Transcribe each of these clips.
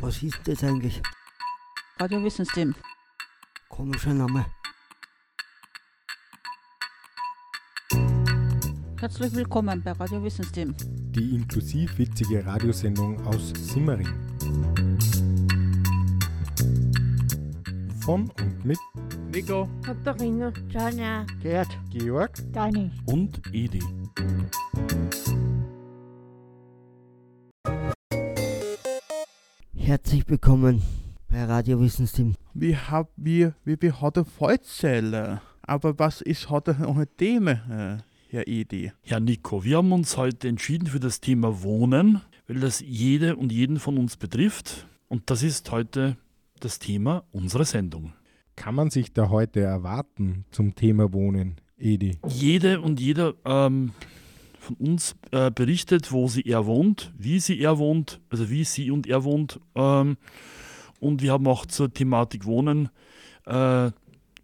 Was ist das eigentlich? Radiowissensystem. Komischer Name. Herzlich willkommen bei Radiowissensystem. Die inklusiv witzige Radiosendung aus Simmering. Von und mit Nico Katharina, Sonja, Gerd, Georg Dani. und Edi. Willkommen bei Radio Wissensteam. Wir haben wir, wir, wir hatten Vollzelle. Aber was ist heute noch ein Thema, äh, Herr Edi? Ja, Nico, wir haben uns heute entschieden für das Thema Wohnen, weil das jede und jeden von uns betrifft. Und das ist heute das Thema unserer Sendung. Kann man sich da heute erwarten zum Thema Wohnen, Edi? Jede und jeder ähm, von uns äh, berichtet, wo sie er wohnt, wie sie er wohnt, also wie sie und er wohnt. Ähm, und wir haben auch zur Thematik Wohnen äh,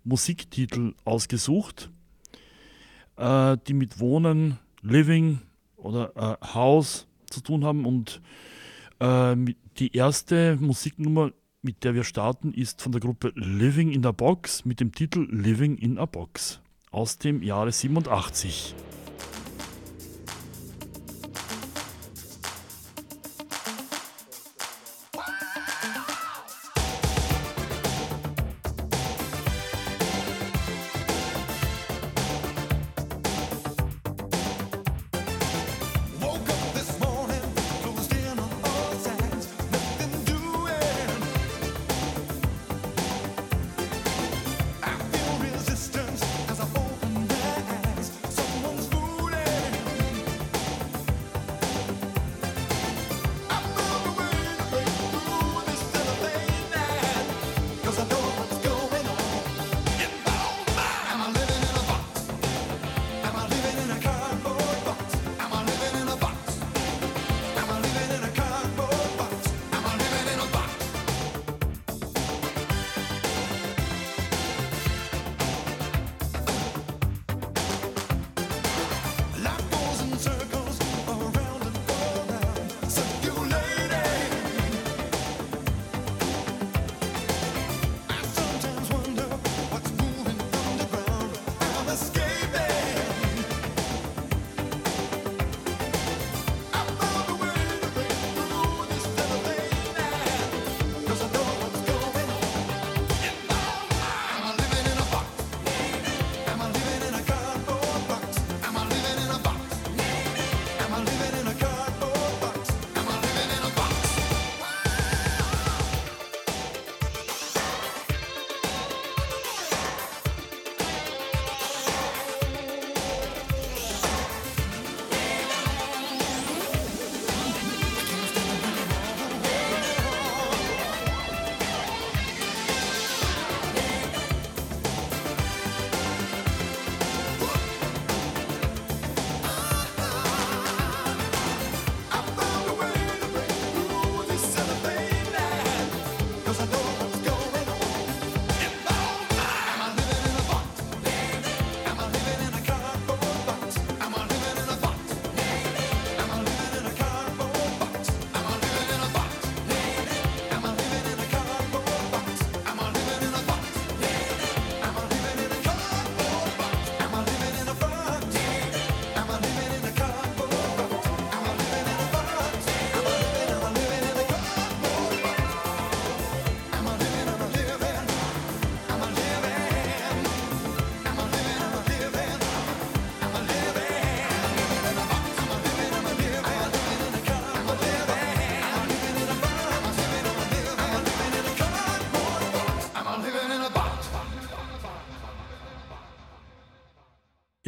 Musiktitel ausgesucht, äh, die mit Wohnen, Living oder äh, House zu tun haben. Und äh, die erste Musiknummer, mit der wir starten, ist von der Gruppe Living in a Box mit dem Titel Living in a Box aus dem Jahre 87.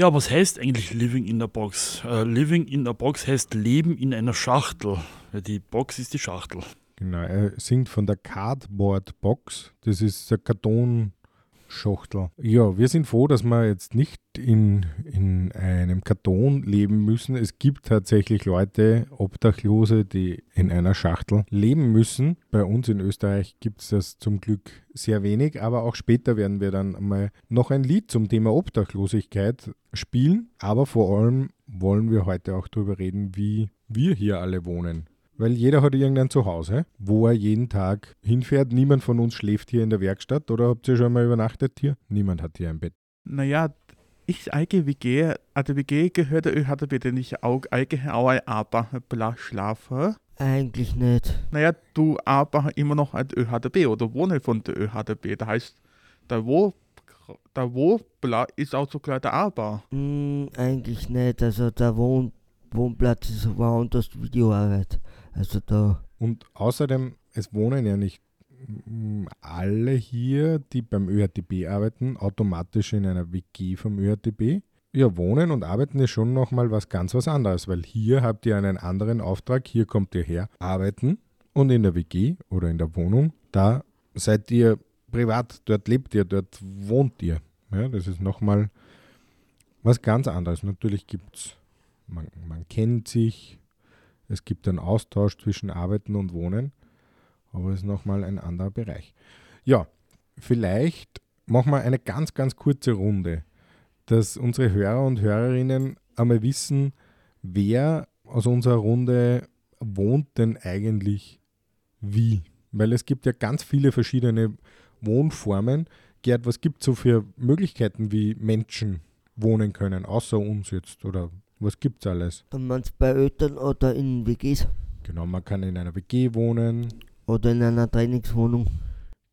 Ja, was heißt eigentlich Living in a Box? Äh, living in a Box heißt Leben in einer Schachtel. Ja, die Box ist die Schachtel. Genau, er singt von der Cardboard Box. Das ist eine Kartonbox Schachtel. Ja, wir sind froh, dass wir jetzt nicht in, in einem Karton leben müssen. Es gibt tatsächlich Leute, Obdachlose, die in einer Schachtel leben müssen. Bei uns in Österreich gibt es das zum Glück sehr wenig, aber auch später werden wir dann mal noch ein Lied zum Thema Obdachlosigkeit spielen. Aber vor allem wollen wir heute auch darüber reden, wie wir hier alle wohnen. Weil jeder hat irgendein Zuhause, wo er jeden Tag hinfährt. Niemand von uns schläft hier in der Werkstatt oder habt ihr schon mal übernachtet hier? Niemand hat hier ein Bett. Naja, ich eigen WG, also der WG gehört der ÖHDB, denn ich auch eigen auch ein Arbeiter bla schlafen. Eigentlich nicht. Naja, du arbeitest immer noch als ÖHDB oder wohne von der ÖHDB. Das heißt, da wo, da wo bla ist auch so klar der Arbeit. Hm, eigentlich nicht. Also der Wohn Wohnplatz ist woanders Videoarbeit. Also da. Und außerdem, es wohnen ja nicht mm, alle hier, die beim ÖRTB arbeiten, automatisch in einer WG vom ÖRTB. Ja, wohnen und arbeiten ist schon nochmal was ganz was anderes, weil hier habt ihr einen anderen Auftrag, hier kommt ihr her, arbeiten und in der WG oder in der Wohnung, da seid ihr privat, dort lebt ihr, dort wohnt ihr. Ja, das ist nochmal was ganz anderes. Natürlich gibt es, man, man kennt sich, es gibt einen Austausch zwischen Arbeiten und Wohnen, aber es ist nochmal ein anderer Bereich. Ja, vielleicht machen wir eine ganz, ganz kurze Runde, dass unsere Hörer und Hörerinnen einmal wissen, wer aus unserer Runde wohnt denn eigentlich wie. Weil es gibt ja ganz viele verschiedene Wohnformen. Gerd, was gibt es so für Möglichkeiten, wie Menschen wohnen können, außer uns jetzt? Oder was gibt es alles? Dann meinst bei Eltern oder in WGs Genau, man kann in einer WG wohnen, oder in einer Trainingswohnung.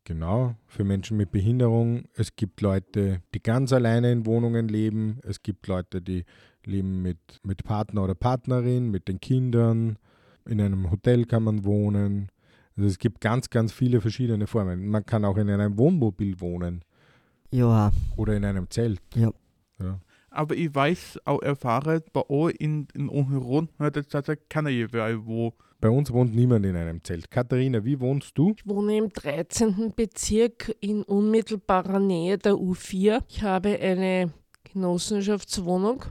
Genau, für Menschen mit Behinderung. Es gibt Leute, die ganz alleine in Wohnungen leben. Es gibt Leute, die leben mit, mit Partner oder Partnerin, mit den Kindern. In einem Hotel kann man wohnen. Also es gibt ganz, ganz viele verschiedene Formen. Man kann auch in einem Wohnmobil wohnen Ja, oder in einem Zelt. Ja. Aber ich weiß, auch erfahre, bei euch in, in Unheron, das kann ich überall wo. Bei uns wohnt niemand in einem Zelt. Katharina, wie wohnst du? Ich wohne im 13. Bezirk in unmittelbarer Nähe der U4. Ich habe eine Genossenschaftswohnung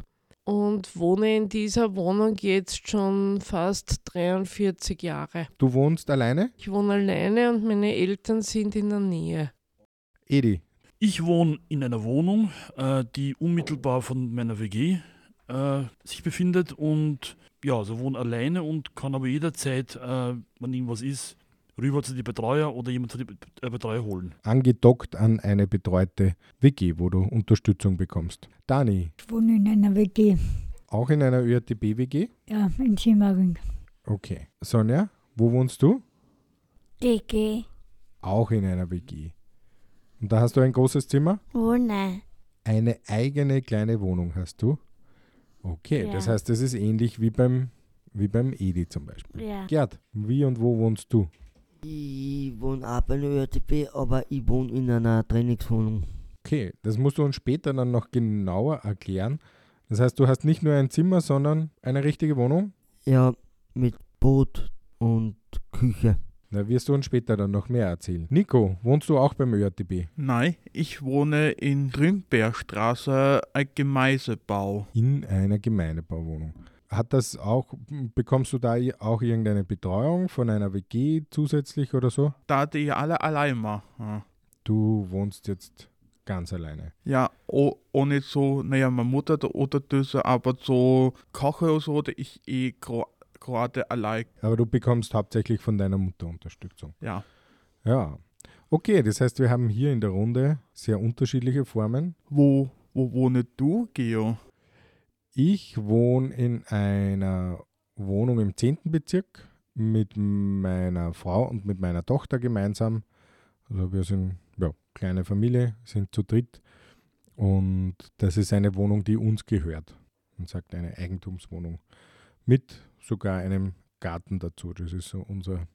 und wohne in dieser Wohnung jetzt schon fast 43 Jahre. Du wohnst alleine? Ich wohne alleine und meine Eltern sind in der Nähe. Edi, Ich wohne in einer Wohnung, äh, die unmittelbar von meiner WG äh, sich befindet und ja, also wohne alleine und kann aber jederzeit, äh, wenn irgendwas ist, rüber zu den Betreuer oder jemand zu den äh, Betreuer holen. angedockt an eine betreute WG, wo du Unterstützung bekommst. Dani, Ich wohne in einer WG, auch in einer ÖRTB-WG? ja, in Simmering. Okay. Sonja, wo wohnst du? DG. Auch in einer WG. Und da hast du ein großes Zimmer? Ohne. Eine eigene kleine Wohnung hast du? Okay, Ja. das heißt, das ist ähnlich wie beim, wie beim Edi zum Beispiel. Ja. Gerd, wie und wo wohnst du? ich wohne auch bei einer ÖRTB, aber ich wohne in einer Trainingswohnung. Okay, das musst du uns später dann noch genauer erklären. Das heißt, du hast nicht nur ein Zimmer, sondern eine richtige Wohnung? Ja, mit Boot und Küche. Da wirst du uns später dann noch mehr erzählen. Nico, wohnst du auch beim ÖRTB? Nein, ich wohne in Grünbergstraße, ein Gemeisebau. In einer Gemeindebauwohnung. Hat das auch, bekommst du da auch irgendeine Betreuung von einer WG zusätzlich oder so? Da die alle allein machen. Du wohnst jetzt ganz alleine. Ja, oh, ohne so, naja, meine Mutter oder das, aber so Koche oder so, da ich eh gro- gerade allein. Aber du bekommst hauptsächlich von deiner Mutter Unterstützung. Ja. Ja. Okay, das heißt, wir haben hier in der Runde sehr unterschiedliche Formen. Wo, wo wohnst du, Geo? Ich wohne in einer Wohnung im 10. Bezirk mit meiner Frau und mit meiner Tochter gemeinsam. Also wir sind ja kleine Familie, sind zu dritt und das ist eine Wohnung, die uns gehört. Man sagt eine Eigentumswohnung mit sogar einem Garten dazu. Das ist so unser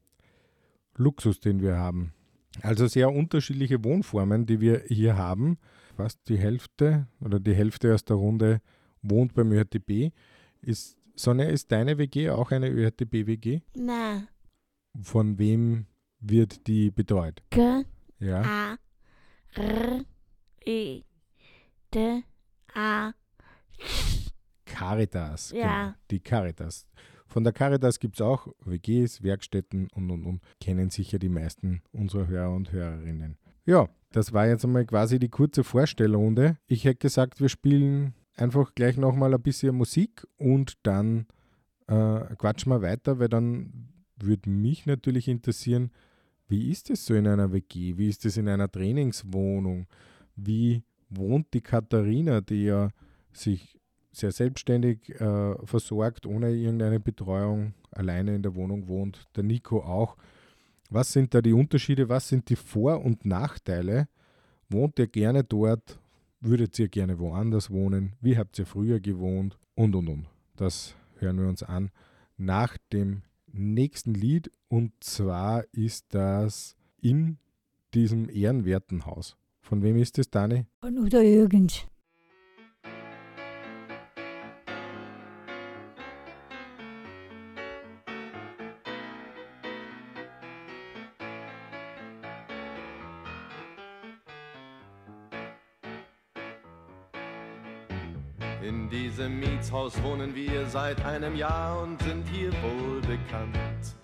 Luxus, den wir haben. Also sehr unterschiedliche Wohnformen, die wir hier haben. Fast die Hälfte oder die Hälfte aus der Runde wohnt beim ÖRTB. Ist, Sonja, ist deine WG auch eine ÖRTB-WG? Na. Von wem wird die betreut? G. Ja. A. R. I D A Caritas. Ja. Genau, die Caritas. Von der Caritas gibt es auch WGs, Werkstätten und und und. Kennen sicher die meisten unserer Hörer und Hörerinnen. Ja, das war jetzt einmal quasi die kurze Vorstellrunde. Ich hätte gesagt, wir spielen einfach gleich nochmal ein bisschen Musik und dann äh, quatschen wir weiter, weil dann würde mich natürlich interessieren, wie ist es so in einer WG? Wie ist es in einer Trainingswohnung? Wie wohnt die Katharina, die ja sich sehr selbstständig äh, versorgt, ohne irgendeine Betreuung, alleine in der Wohnung wohnt, der Nico auch. Was sind da die Unterschiede? Was sind die Vor- und Nachteile? Wohnt ihr gerne dort? Würdet ihr gerne woanders wohnen? Wie habt ihr früher gewohnt? Und, und, und. Das hören wir uns an nach dem nächsten Lied. Und zwar ist das in diesem ehrenwerten Haus. Von wem ist es, Dani? Von Udo Jürgens. Diesem Mietshaus wohnen wir seit einem Jahr und sind hier wohl bekannt.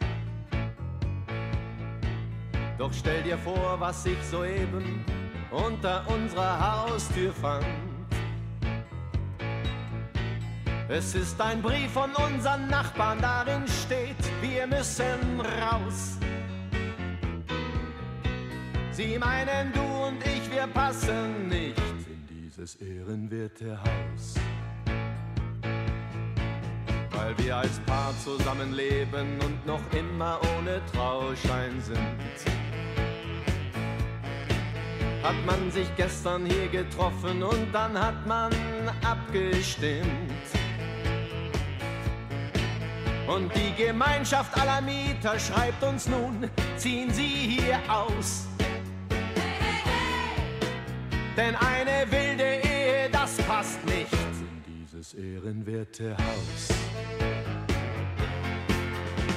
Doch stell dir vor, was ich soeben unter unserer Haustür fand. Es ist ein Brief von unseren Nachbarn, darin steht, wir müssen raus. Sie meinen, du und ich, wir passen nicht in dieses ehrenwerte Haus. Weil wir als Paar zusammenleben und noch immer ohne Trauschein sind. Hat man sich gestern hier getroffen und dann hat man abgestimmt. Und die Gemeinschaft aller Mieter schreibt uns nun, ziehen Sie hier aus. Denn eine wilde Ehe, das passt nicht dieses ehrenwerte Haus.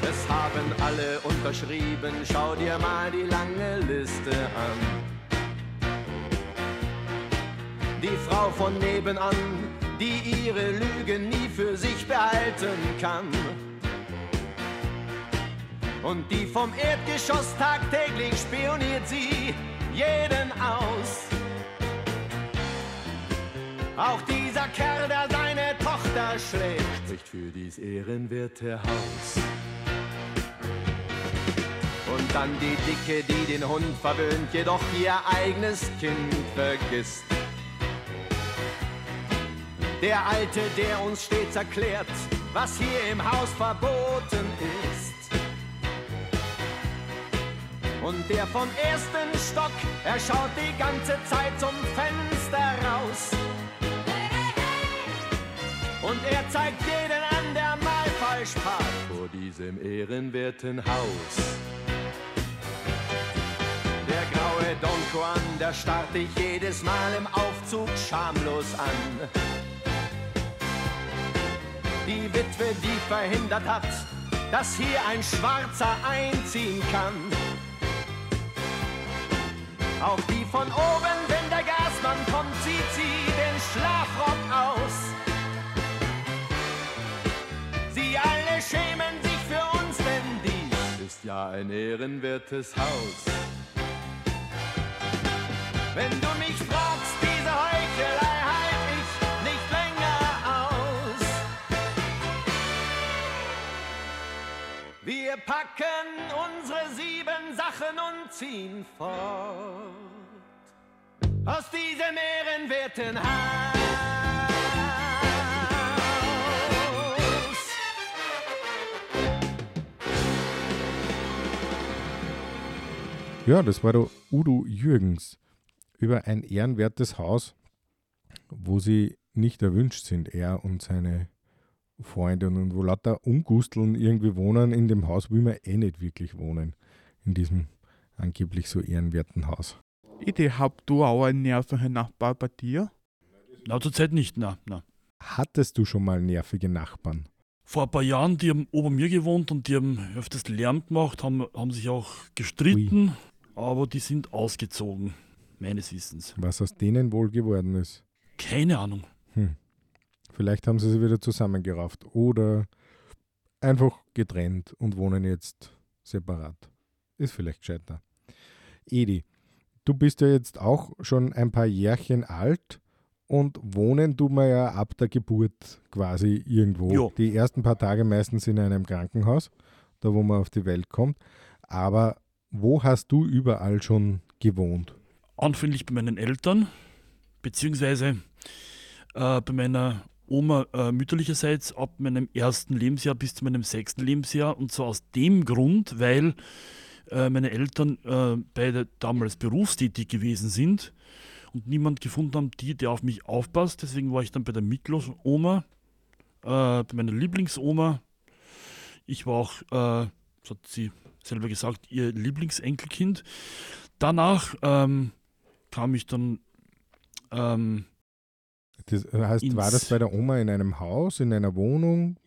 Es haben alle unterschrieben, schau dir mal die lange Liste an. Die Frau von nebenan, die ihre Lügen nie für sich behalten kann. Und die vom Erdgeschoss tagtäglich spioniert sie jeden aus. Auch dieser Kerl, der seine Tochter schlägt, spricht für dies ehrenwerte Haus. Und dann die Dicke, die den Hund verwöhnt, jedoch ihr eigenes Kind vergisst. Der Alte, der uns stets erklärt, was hier im Haus verboten ist. Und der vom ersten Stock, er schaut die ganze Zeit zum Fenster raus. Und er zeigt jeden an, der mal falsch parkt vor diesem ehrenwerten Haus. Der graue Don Juan, der starrt dich jedes Mal im Aufzug schamlos an. Die Witwe, die verhindert hat, dass hier ein Schwarzer einziehen kann. Auch die von oben, wenn der Gasmann kommt, zieht sie den Schlafrock aus. Sie schämen sich für uns, denn dies ist ja ein ehrenwertes Haus. Wenn du mich fragst, diese Heuchelei halt ich nicht länger aus. Wir packen unsere sieben Sachen und ziehen fort aus diesem ehrenwerten Haus. Ja, das war der Udo Jürgens über ein ehrenwertes Haus, wo sie nicht erwünscht sind, er und seine Freunde und wo lauter Ungusteln irgendwie wohnen. In dem Haus will man eh nicht wirklich wohnen, in diesem angeblich so ehrenwerten Haus. Idee, habt du auch einen nervigen Nachbar bei dir? Na, zurzeit nicht, na, na. Hattest du schon mal nervige Nachbarn? Vor ein paar Jahren, die haben ober mir gewohnt und die haben öfters Lärm gemacht, haben, haben sich auch gestritten, aber die sind ausgezogen. meines Wissens. Was aus denen wohl geworden ist. Keine Ahnung. Hm. Vielleicht haben sie sie wieder zusammengerafft oder einfach getrennt und wohnen jetzt separat. Ist vielleicht gescheiter. Edi, du bist ja jetzt auch schon ein paar Jährchen alt und wohnen tut man ja ab der Geburt quasi irgendwo. Ja. Die ersten paar Tage meistens in einem Krankenhaus, da wo man auf die Welt kommt. Aber wo hast du überall schon gewohnt? Anfänglich bei meinen Eltern, beziehungsweise äh, bei meiner Oma äh, mütterlicherseits ab meinem ersten Lebensjahr bis zu meinem sechsten Lebensjahr. Und zwar aus dem Grund, weil äh, meine Eltern äh, beide damals berufstätig gewesen sind und niemand gefunden haben, die, der auf mich aufpasst. Deswegen war ich dann bei der Mitteloma, äh, bei meiner Lieblingsoma. Ich war auch, äh, das hat sie selber gesagt, ihr Lieblingsenkelkind. Danach ähm, kam ich dann ähm, Das heißt, war das bei der Oma in einem Haus, in einer Wohnung?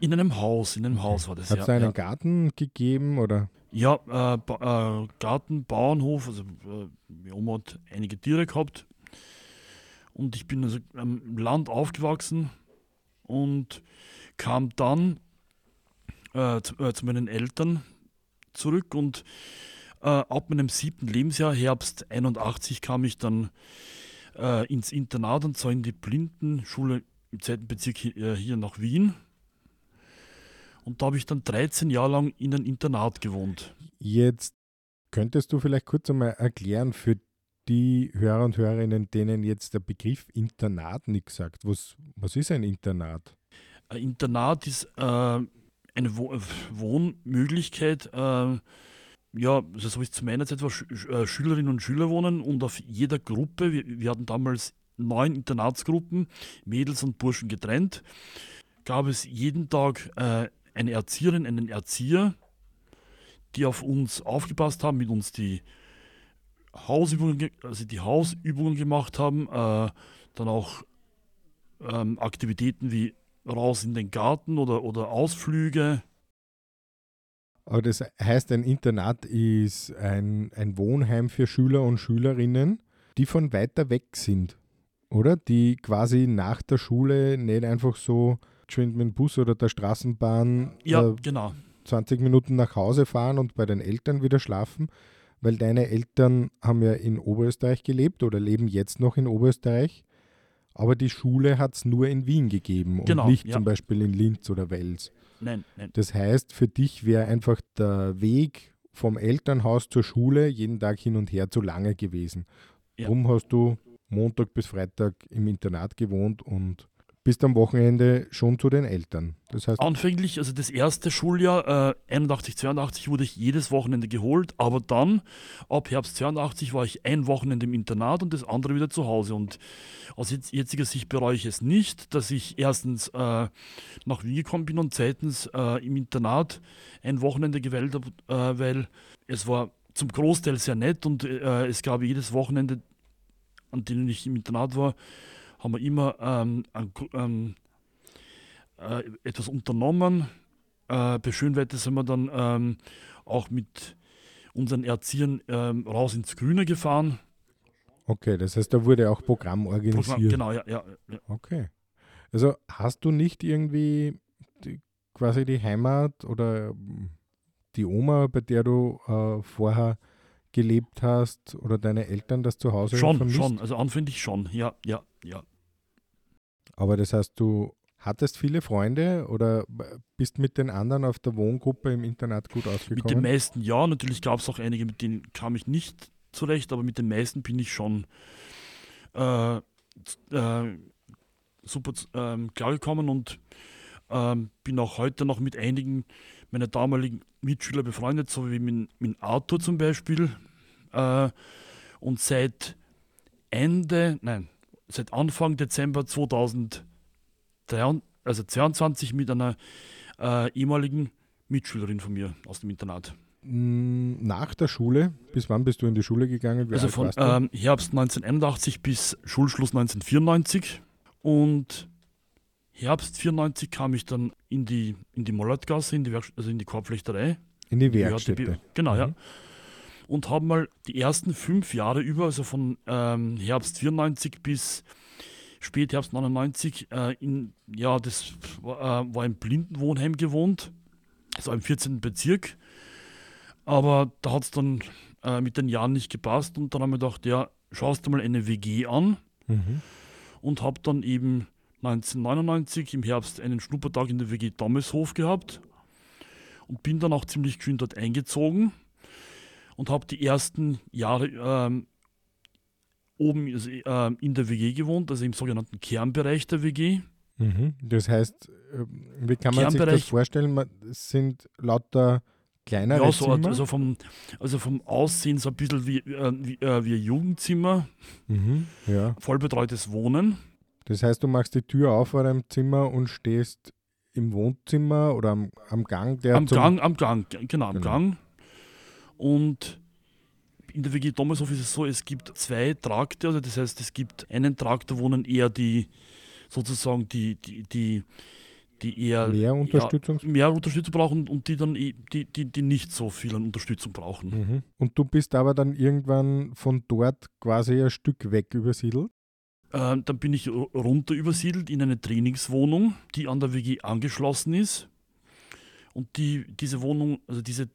in einem Haus, in einem Haus war das. Hat ja, es einen ja. Garten gegeben oder? Ja, äh, ba äh, Garten, Bauernhof, also äh, meine Oma hat einige Tiere gehabt. Und ich bin also am Land aufgewachsen und kam dann äh, zu, äh, zu meinen Eltern zurück und äh, ab meinem siebten Lebensjahr, Herbst 81, kam ich dann äh, ins Internat und zwar in die Blindenschule im zweiten Bezirk hi- äh, hier nach Wien. Und da habe ich dann 13 Jahre lang in einem Internat gewohnt. Jetzt könntest du vielleicht kurz einmal erklären für die Hörer und Hörerinnen, denen jetzt der Begriff Internat nichts sagt. Was, was ist ein Internat? Ein Internat ist äh, eine Wo äh, Wohnmöglichkeit. Äh, ja, so wie es zu meiner Zeit war, Sch äh, Schülerinnen und Schüler wohnen und auf jeder Gruppe, wir, wir hatten damals neun Internatsgruppen, Mädels und Burschen getrennt, gab es jeden Tag äh, eine Erzieherin, einen Erzieher, die auf uns aufgepasst haben, mit uns die Hausübungen, ge- also die Hausübungen gemacht haben, äh, dann auch ähm, Aktivitäten wie raus in den Garten oder, oder Ausflüge. Aber das heißt, ein Internat ist ein, ein Wohnheim für Schüler und Schülerinnen, die von weiter weg sind, oder? Die quasi nach der Schule nicht einfach so geschwind mit dem Bus oder der Straßenbahn Ja, äh, genau. 20 Minuten nach Hause fahren und bei den Eltern wieder schlafen, weil deine Eltern haben ja in Oberösterreich gelebt oder leben jetzt noch in Oberösterreich, aber die Schule hat es nur in Wien gegeben Genau, und nicht ja. zum Beispiel in Linz oder Wels. Nein, nein. Das heißt, für dich wäre einfach der Weg vom Elternhaus zur Schule jeden Tag hin und her zu lange gewesen. Ja. Darum hast du Montag bis Freitag im Internat gewohnt und bist am Wochenende schon zu den Eltern. Das heißt, Anfänglich, also das erste Schuljahr, äh, 81, 82, wurde ich jedes Wochenende geholt, aber dann, ab Herbst 82, war ich ein Wochenende im Internat und das andere wieder zu Hause. Und aus jetzt, jetziger Sicht bereue ich es nicht, dass ich erstens äh, nach Wien gekommen bin und zweitens äh, im Internat ein Wochenende gewählt habe, äh, weil es war zum Großteil sehr nett und äh, es gab jedes Wochenende, an denen ich im Internat war, haben wir immer ähm, ähm, äh, etwas unternommen. Äh, bei Schönwetter sind wir dann ähm, auch mit unseren Erziehern ähm, raus ins Grüne gefahren. okay, das heißt, da wurde auch Programm organisiert. Programm, genau, ja, ja, ja. Okay. Also hast du nicht irgendwie die, quasi die Heimat oder die Oma, bei der du äh, vorher gelebt hast oder deine Eltern das zu Hause Schon, vermisst? schon, also anfänglich schon, ja, ja, ja. Aber das heißt, du hattest viele Freunde oder bist mit den anderen auf der Wohngruppe im Internat gut Mit den ausgekommen? meisten ja, natürlich gab es auch einige, mit denen kam ich nicht zurecht, aber mit den meisten bin ich schon äh, äh, super ähm, klargekommen und ähm, bin auch heute noch mit einigen meiner damaligen Mitschüler befreundet, so wie mit, mit Arthur zum Beispiel. Äh, und seit Ende, nein, seit Anfang Dezember 2023, also 22 mit einer äh, ehemaligen Mitschülerin von mir aus dem Internat. Mm, Nach der Schule, bis wann bist du in die Schule gegangen? Wie also von ähm, Herbst 1981 bis Schulschluss 1994. Und Herbst 94 kam ich dann in die, in die Mollertgasse, in die, Werk also in die Korbflechterei. in die Die Werkstätte. ÖHTB Genau, ja. Und habe mal die ersten fünf Jahre über, also von ähm, Herbst 94 bis Spätherbst 99, äh, in, ja, das war, äh, war im Blindenwohnheim gewohnt, also im 14. Bezirk. Aber da hat es dann äh, mit den Jahren nicht gepasst und dann haben wir gedacht, ja, schaust du mal eine WG an Mhm. und habe dann eben 1999 im Herbst einen Schnuppertag in der WG Dommeshof gehabt und bin dann auch ziemlich schön dort eingezogen und habe die ersten Jahre ähm, oben ähm, in der WG gewohnt, also im sogenannten Kernbereich der WG. Mhm. Das heißt, äh, wie kann man sich das vorstellen? Man, es sind lauter kleinere Ja, so, Zimmer. also, vom, also vom Aussehen so ein bisschen wie, äh, wie, äh, wie ein Jugendzimmer, mhm. Ja. vollbetreutes Wohnen. Das heißt, du machst die Tür auf vor deinem Zimmer und stehst im Wohnzimmer oder am, am Gang, der am Gang, am Gang, genau, am Genau. Gang. Und in der WG Dommershof ist es so, es gibt zwei Trakte, also das heißt, es gibt einen Trakt, da wohnen eher die, sozusagen die, die, die, die eher mehr Unterstützung. ja, mehr Unterstützung brauchen und die dann, eh- die, die, die nicht so viel an Unterstützung brauchen. Mhm. Und du bist aber dann irgendwann von dort quasi ein Stück weg übersiedelt. Ähm, dann bin ich ru- runter übersiedelt in eine Trainingswohnung, die an der WG angeschlossen ist. Und die, diese Wohnung, also diese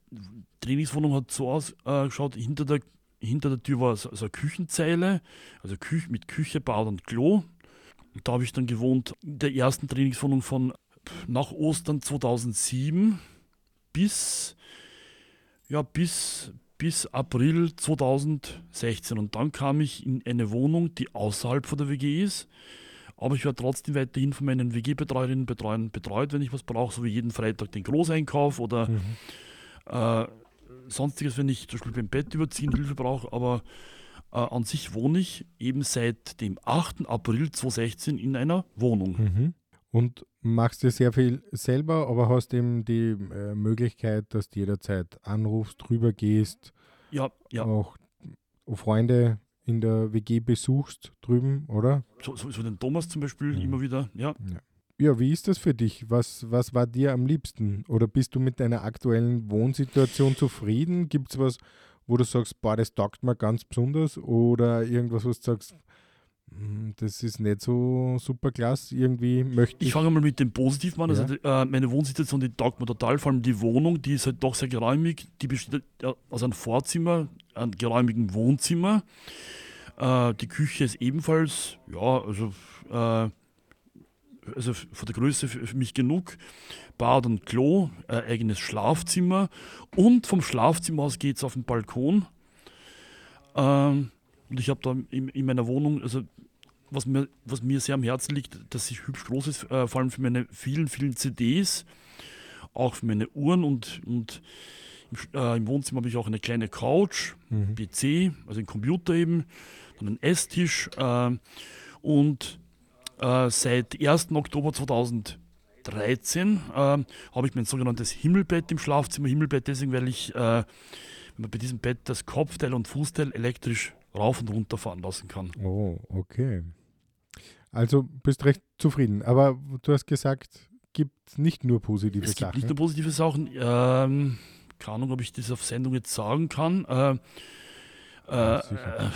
Trainingswohnung hat so ausgeschaut, hinter der, hinter der Tür war so, so eine Küchenzeile, also Küche, mit Küche, Bad und Klo. Und da habe ich dann gewohnt in der ersten Trainingswohnung von nach Ostern 2007 bis, ja, bis, bis April 2016. Und dann kam ich in eine Wohnung, die außerhalb von der WG ist. Aber ich werde trotzdem weiterhin von meinen WG-Betreuerinnen Betreuern betreut, wenn ich was brauche, so wie jeden Freitag den Großeinkauf oder Mhm. äh, sonstiges, wenn ich zum Beispiel beim Bett überziehen Hilfe brauche. Aber äh, an sich wohne ich eben seit dem 8. April 2016 in einer Wohnung. Mhm. Und machst dir sehr viel selber, aber hast eben die äh, Möglichkeit, dass du jederzeit anrufst, drüber gehst, Ja, ja. auch Freunde in der WG besuchst drüben, oder? So, so, so den Thomas zum Beispiel Mhm. immer wieder. Ja. Ja, wie ist das für dich? Was, was war dir am liebsten? Oder bist du mit deiner aktuellen Wohnsituation zufrieden? Gibt es was, wo du sagst, boah, das taugt mir ganz besonders? Oder irgendwas, was du sagst, "Hm, das ist nicht so super klasse, irgendwie möchte ich. Ich fange mal mit dem Positiven an. Ja. Also, äh, meine Wohnsituation, die taugt mir total. Vor allem die Wohnung, die ist halt doch sehr geräumig. Die besteht aus einem Vorzimmer, einem geräumigen Wohnzimmer. Äh, die Küche ist ebenfalls, ja, also, äh, also von der Größe für, mich genug. Bad und Klo, äh, eigenes Schlafzimmer. Und vom Schlafzimmer aus geht es auf den Balkon. Ähm, und ich habe da in, in meiner Wohnung, also was mir, was mir sehr am Herzen liegt, dass sie hübsch groß ist, äh, vor allem für meine vielen, vielen CDs, auch für meine Uhren und, und im, äh, im Wohnzimmer habe ich auch eine kleine Couch, Mhm. PC, also einen Computer eben, dann einen Esstisch äh, und äh, seit 1. Oktober 2013 äh, habe ich mein sogenanntes Himmelbett im Schlafzimmer. Himmelbett deswegen, weil ich äh, bei diesem Bett das Kopfteil und Fußteil elektrisch rauf und runter fahren lassen kann. Oh, okay. Also bist recht zufrieden. Aber du hast gesagt, gibt nicht nur positive Es gibt Sachen. nicht nur positive Sachen. Ähm, keine Ahnung, ob ich das auf Sendung jetzt sagen kann. Äh, äh,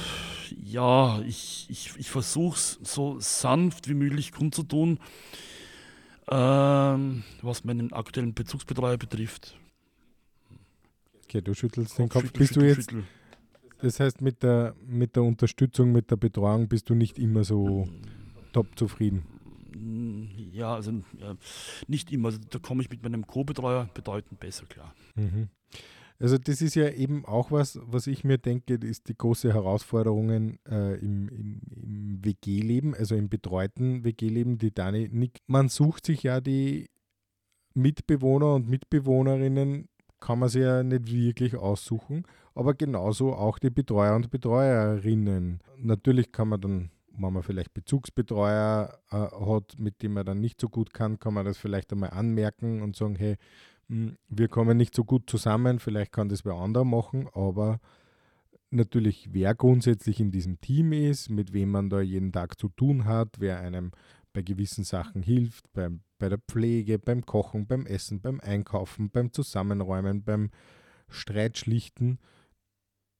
ja, ich, ich, ich versuche es so sanft wie möglich kundzutun, ähm, was meinen aktuellen Bezugsbetreuer betrifft. okay, du schüttelst den Kopf. Schüttel, Bist du schüttel, jetzt, schüttel. das heißt, mit der, mit der Unterstützung, mit der Betreuung bist du nicht immer so top zufrieden. Mm, Ja, also ja, nicht immer. Also, da komme ich mit meinem Co-Betreuer bedeutend besser klar. Mhm. Also das ist ja eben auch was, was ich mir denke, ist die große Herausforderung äh, im, im, im WG-Leben, also im betreuten WG-Leben, die Dani Nick. Man sucht sich ja die Mitbewohner und Mitbewohnerinnen, kann man sich ja nicht wirklich aussuchen, aber genauso auch die Betreuer und Betreuerinnen. Natürlich kann man dann, wenn man vielleicht Bezugsbetreuer äh, hat, mit dem man dann nicht so gut kann, kann man das vielleicht einmal anmerken und sagen, hey, wir kommen nicht so gut zusammen, vielleicht kann das wer anderer machen, aber natürlich, wer grundsätzlich in diesem Team ist, mit wem man da jeden Tag zu tun hat, wer einem bei gewissen Sachen hilft, beim, bei der Pflege, beim Kochen, beim Essen, beim Einkaufen, beim Zusammenräumen, beim Streitschlichten.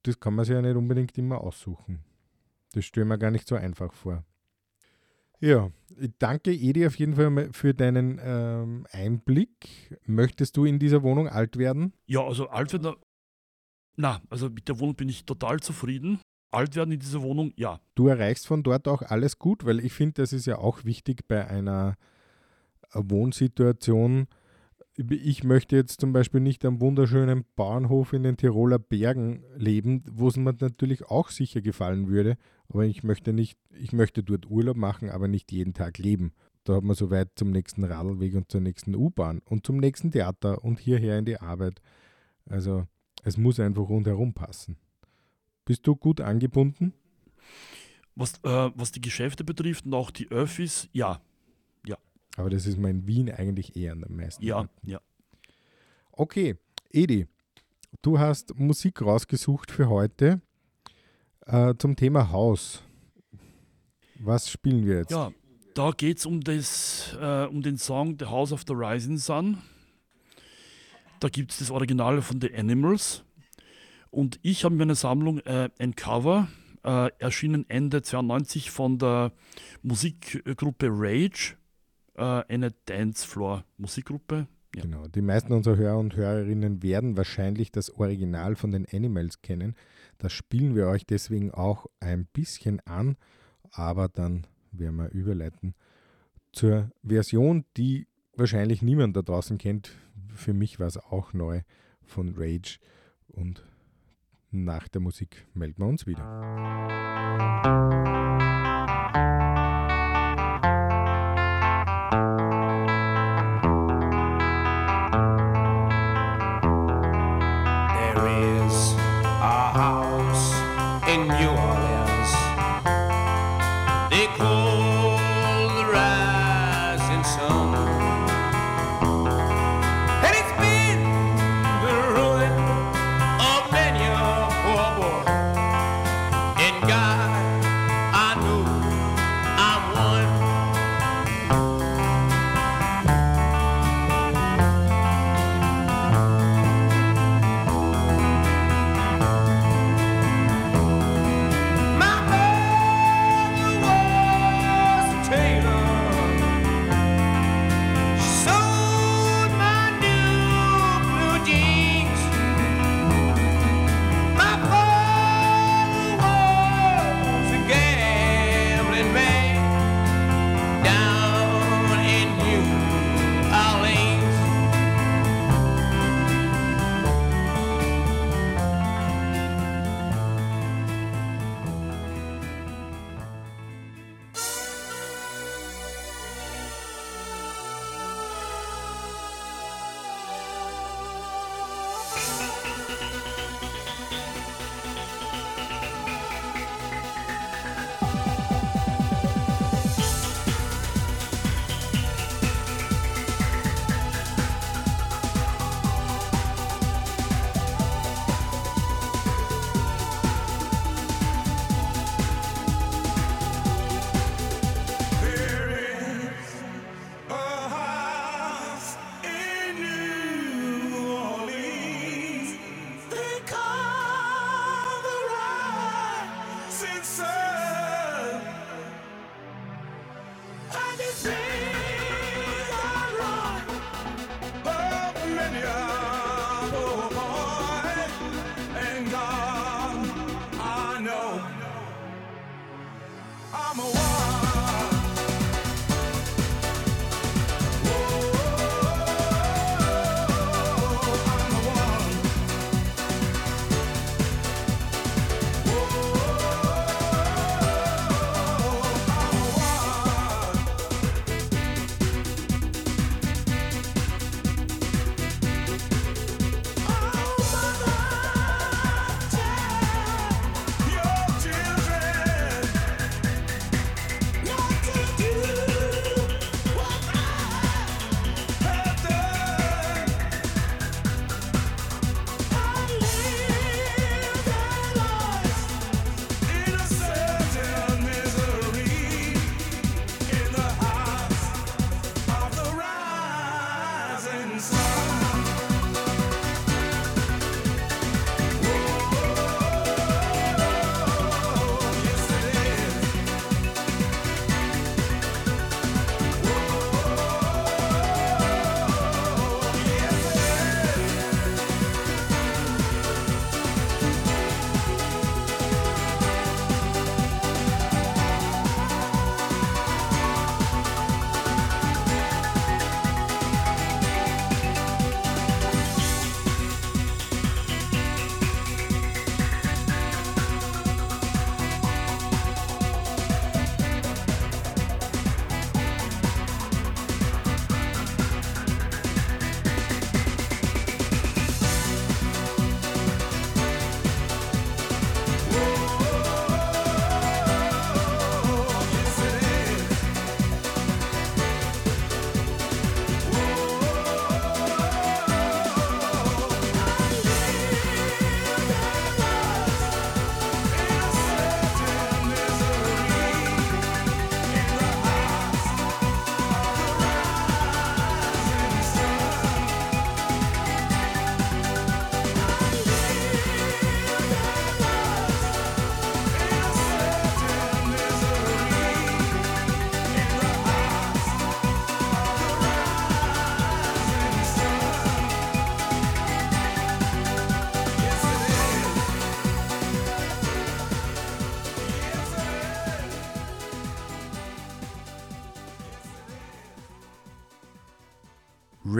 das kann man sich ja nicht unbedingt immer aussuchen. Das stelle ich mir gar nicht so einfach vor. Ja, ich danke Edi auf jeden Fall für deinen ähm, Einblick. Möchtest du in dieser Wohnung alt werden? Ja, also alt werden. Na, also mit der Wohnung bin ich total zufrieden. Alt werden in dieser Wohnung, ja. Du erreichst von dort auch alles gut, weil ich finde, das ist ja auch wichtig bei einer Wohnsituation. Ich möchte jetzt zum Beispiel nicht am wunderschönen Bauernhof in den Tiroler Bergen leben, wo es mir natürlich auch sicher gefallen würde, aber ich möchte nicht, ich möchte dort Urlaub machen, aber nicht jeden Tag leben. Da hat man so weit zum nächsten Radlweg und zur nächsten U-Bahn und zum nächsten Theater und hierher in die Arbeit. Also es muss einfach rundherum passen. Bist du gut angebunden? Was, äh, was die Geschäfte betrifft und auch die Öffis, ja. Aber das ist mir in Wien eigentlich eher am meisten. Ja, ja. Okay, Edi, du hast Musik rausgesucht für heute äh, zum Thema Haus. Was spielen wir jetzt? Ja, da geht es um, das, äh, um den Song The House of the Rising Sun. Da gibt es das Original von The Animals. Und ich habe in meiner Sammlung äh, ein Cover, äh, erschienen Ende 92 von der Musikgruppe Rage, äh, eine Dancefloor-Musikgruppe. Ja. Genau. Die meisten unserer Hörer und Hörerinnen werden wahrscheinlich das Original von den Animals kennen. Das spielen wir euch deswegen auch ein bisschen an, aber dann werden wir überleiten zur Version, die wahrscheinlich niemand da draußen kennt. Für mich war es auch neu von Rage und nach der Musik melden wir uns wieder.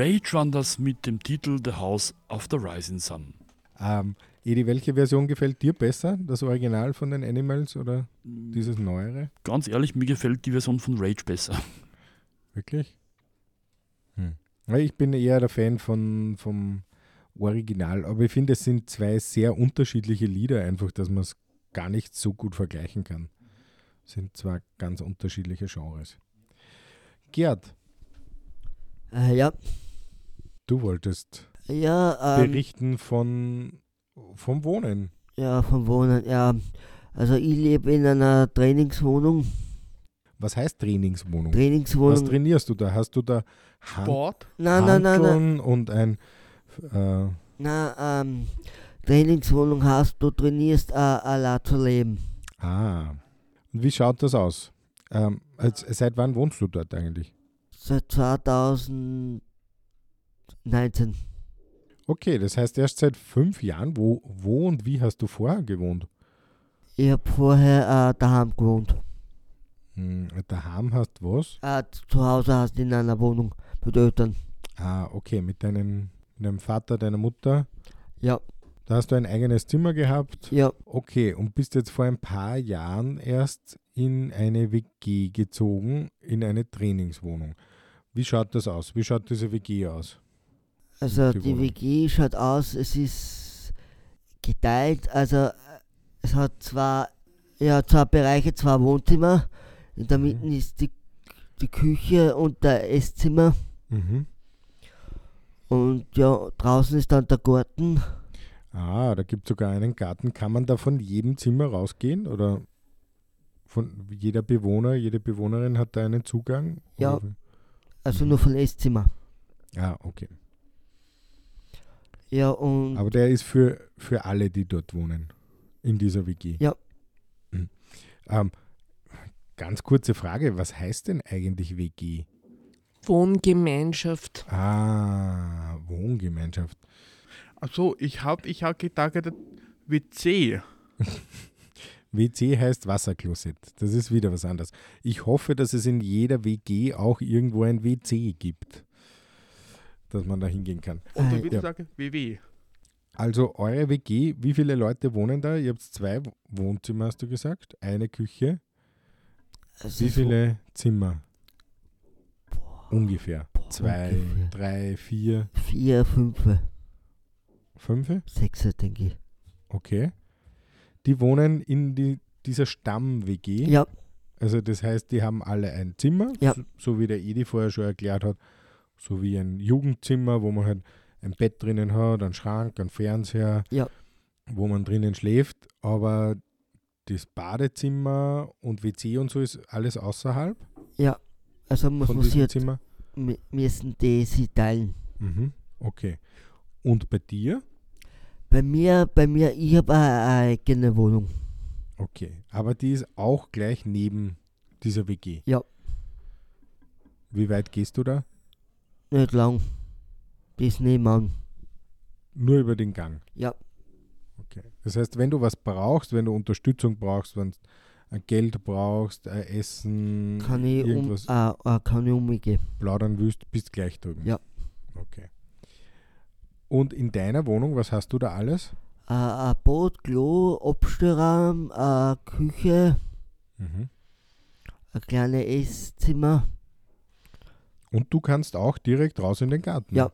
Rage das mit dem Titel The House of the Rising Sun. Ähm, Edi, welche Version gefällt dir besser? Das Original von den Animals oder dieses neuere? Ganz ehrlich, mir gefällt die Version von Rage besser. Wirklich? Hm. Ich bin eher der Fan von, vom Original, aber ich finde, es sind zwei sehr unterschiedliche Lieder, einfach, dass man es gar nicht so gut vergleichen kann. Sind zwar ganz unterschiedliche Genres. Gerd, Äh, ja, du wolltest ja, ähm, berichten von, vom Wohnen. ja, vom Wohnen, ja. Also ich lebe in einer Trainingswohnung. Was heißt Trainingswohnung? Was Trainingswohnung. trainierst du da? Hast du da Hand Sport? Nein, nein, nein, nein. Und ein äh, Na, ähm, Trainingswohnung hast, du trainierst äh, allein zu leben. Ah. Und wie schaut das aus? Ähm, als, seit wann wohnst du dort eigentlich? Seit 2019. Okay, das heißt erst seit fünf Jahren. Wo, wo und wie hast du vorher gewohnt? Ich habe vorher äh, daheim gewohnt. Hm, daheim hast du was? Äh, zu Hause hast du in einer Wohnung mit Eltern. Ah, okay, mit deinem, mit deinem Vater, deiner Mutter. Ja, Da hast du ein eigenes Zimmer gehabt. ja, Okay, und bist jetzt vor ein paar Jahren erst in eine WG gezogen, in eine Trainingswohnung. Wie schaut das aus? Wie schaut diese WG aus? Also Die die. WG schaut aus, es ist geteilt, also es hat zwei, ja, zwei Bereiche, zwei Wohnzimmer. In der Mhm. Mitte ist die, die Küche und der Esszimmer. Mhm. Und ja, draußen ist dann der Garten. Ah, da gibt es sogar einen Garten. Kann man da von jedem Zimmer rausgehen? Oder von jeder Bewohner, jede Bewohnerin hat da einen Zugang? Ja. Oder? Also Mhm. nur von Esszimmer. Ah, okay. Ja, und Aber der ist für, für alle, die dort wohnen, in dieser WG. Ja. Mhm. Ähm, ganz kurze Frage, was heißt denn eigentlich WG? Wohngemeinschaft. Ah, Wohngemeinschaft. Also ich habe ich hab gedacht, WC. WC heißt Wasserklosett. Das ist wieder was anderes. Ich hoffe, dass es in jeder WG auch irgendwo ein WC gibt, dass man da hingehen kann. Und ich würde ja. sagen WW. Also eure WG, wie viele Leute wohnen da? Ihr habt zwei Wohnzimmer, hast du gesagt, eine Küche. es Wie viele Zimmer? Ungefähr. Zwei, ungefähr. drei, vier, Vier, fünf, fünf? sechs, denke ich. Okay. Die wohnen in die, dieser Stamm-WG. Ja, Also das heißt, die haben alle ein Zimmer, Ja. so, so wie der Edi vorher schon erklärt hat, so wie ein Jugendzimmer, wo man halt ein Bett drinnen hat, einen Schrank, einen Fernseher, Ja. wo man drinnen schläft, aber das Badezimmer und WC und so ist alles außerhalb also muss man sich Zimmer. müssen die sie teilen. Mhm. Okay. Und bei dir? Bei mir, bei mir, ich habe eine eigene Wohnung. Okay. Aber die ist auch gleich neben dieser WG. Ja. Wie weit gehst du da? Nicht lang. Bis nebenan. Nur über den Gang. Ja. Okay. Das heißt, wenn du was brauchst, wenn du Unterstützung brauchst, wenn du ein Geld brauchst, ein Essen, Kann ich, um, irgendwas äh, äh, kann ich umgehen. plaudern willst, bist gleich drüben. Ja. Okay. Und in deiner Wohnung, was hast du da alles? Äh, ein Bad, Klo, Abstellraum, äh, Küche, Mhm. ein kleines Esszimmer. Und du kannst auch direkt raus in den Garten. Ja.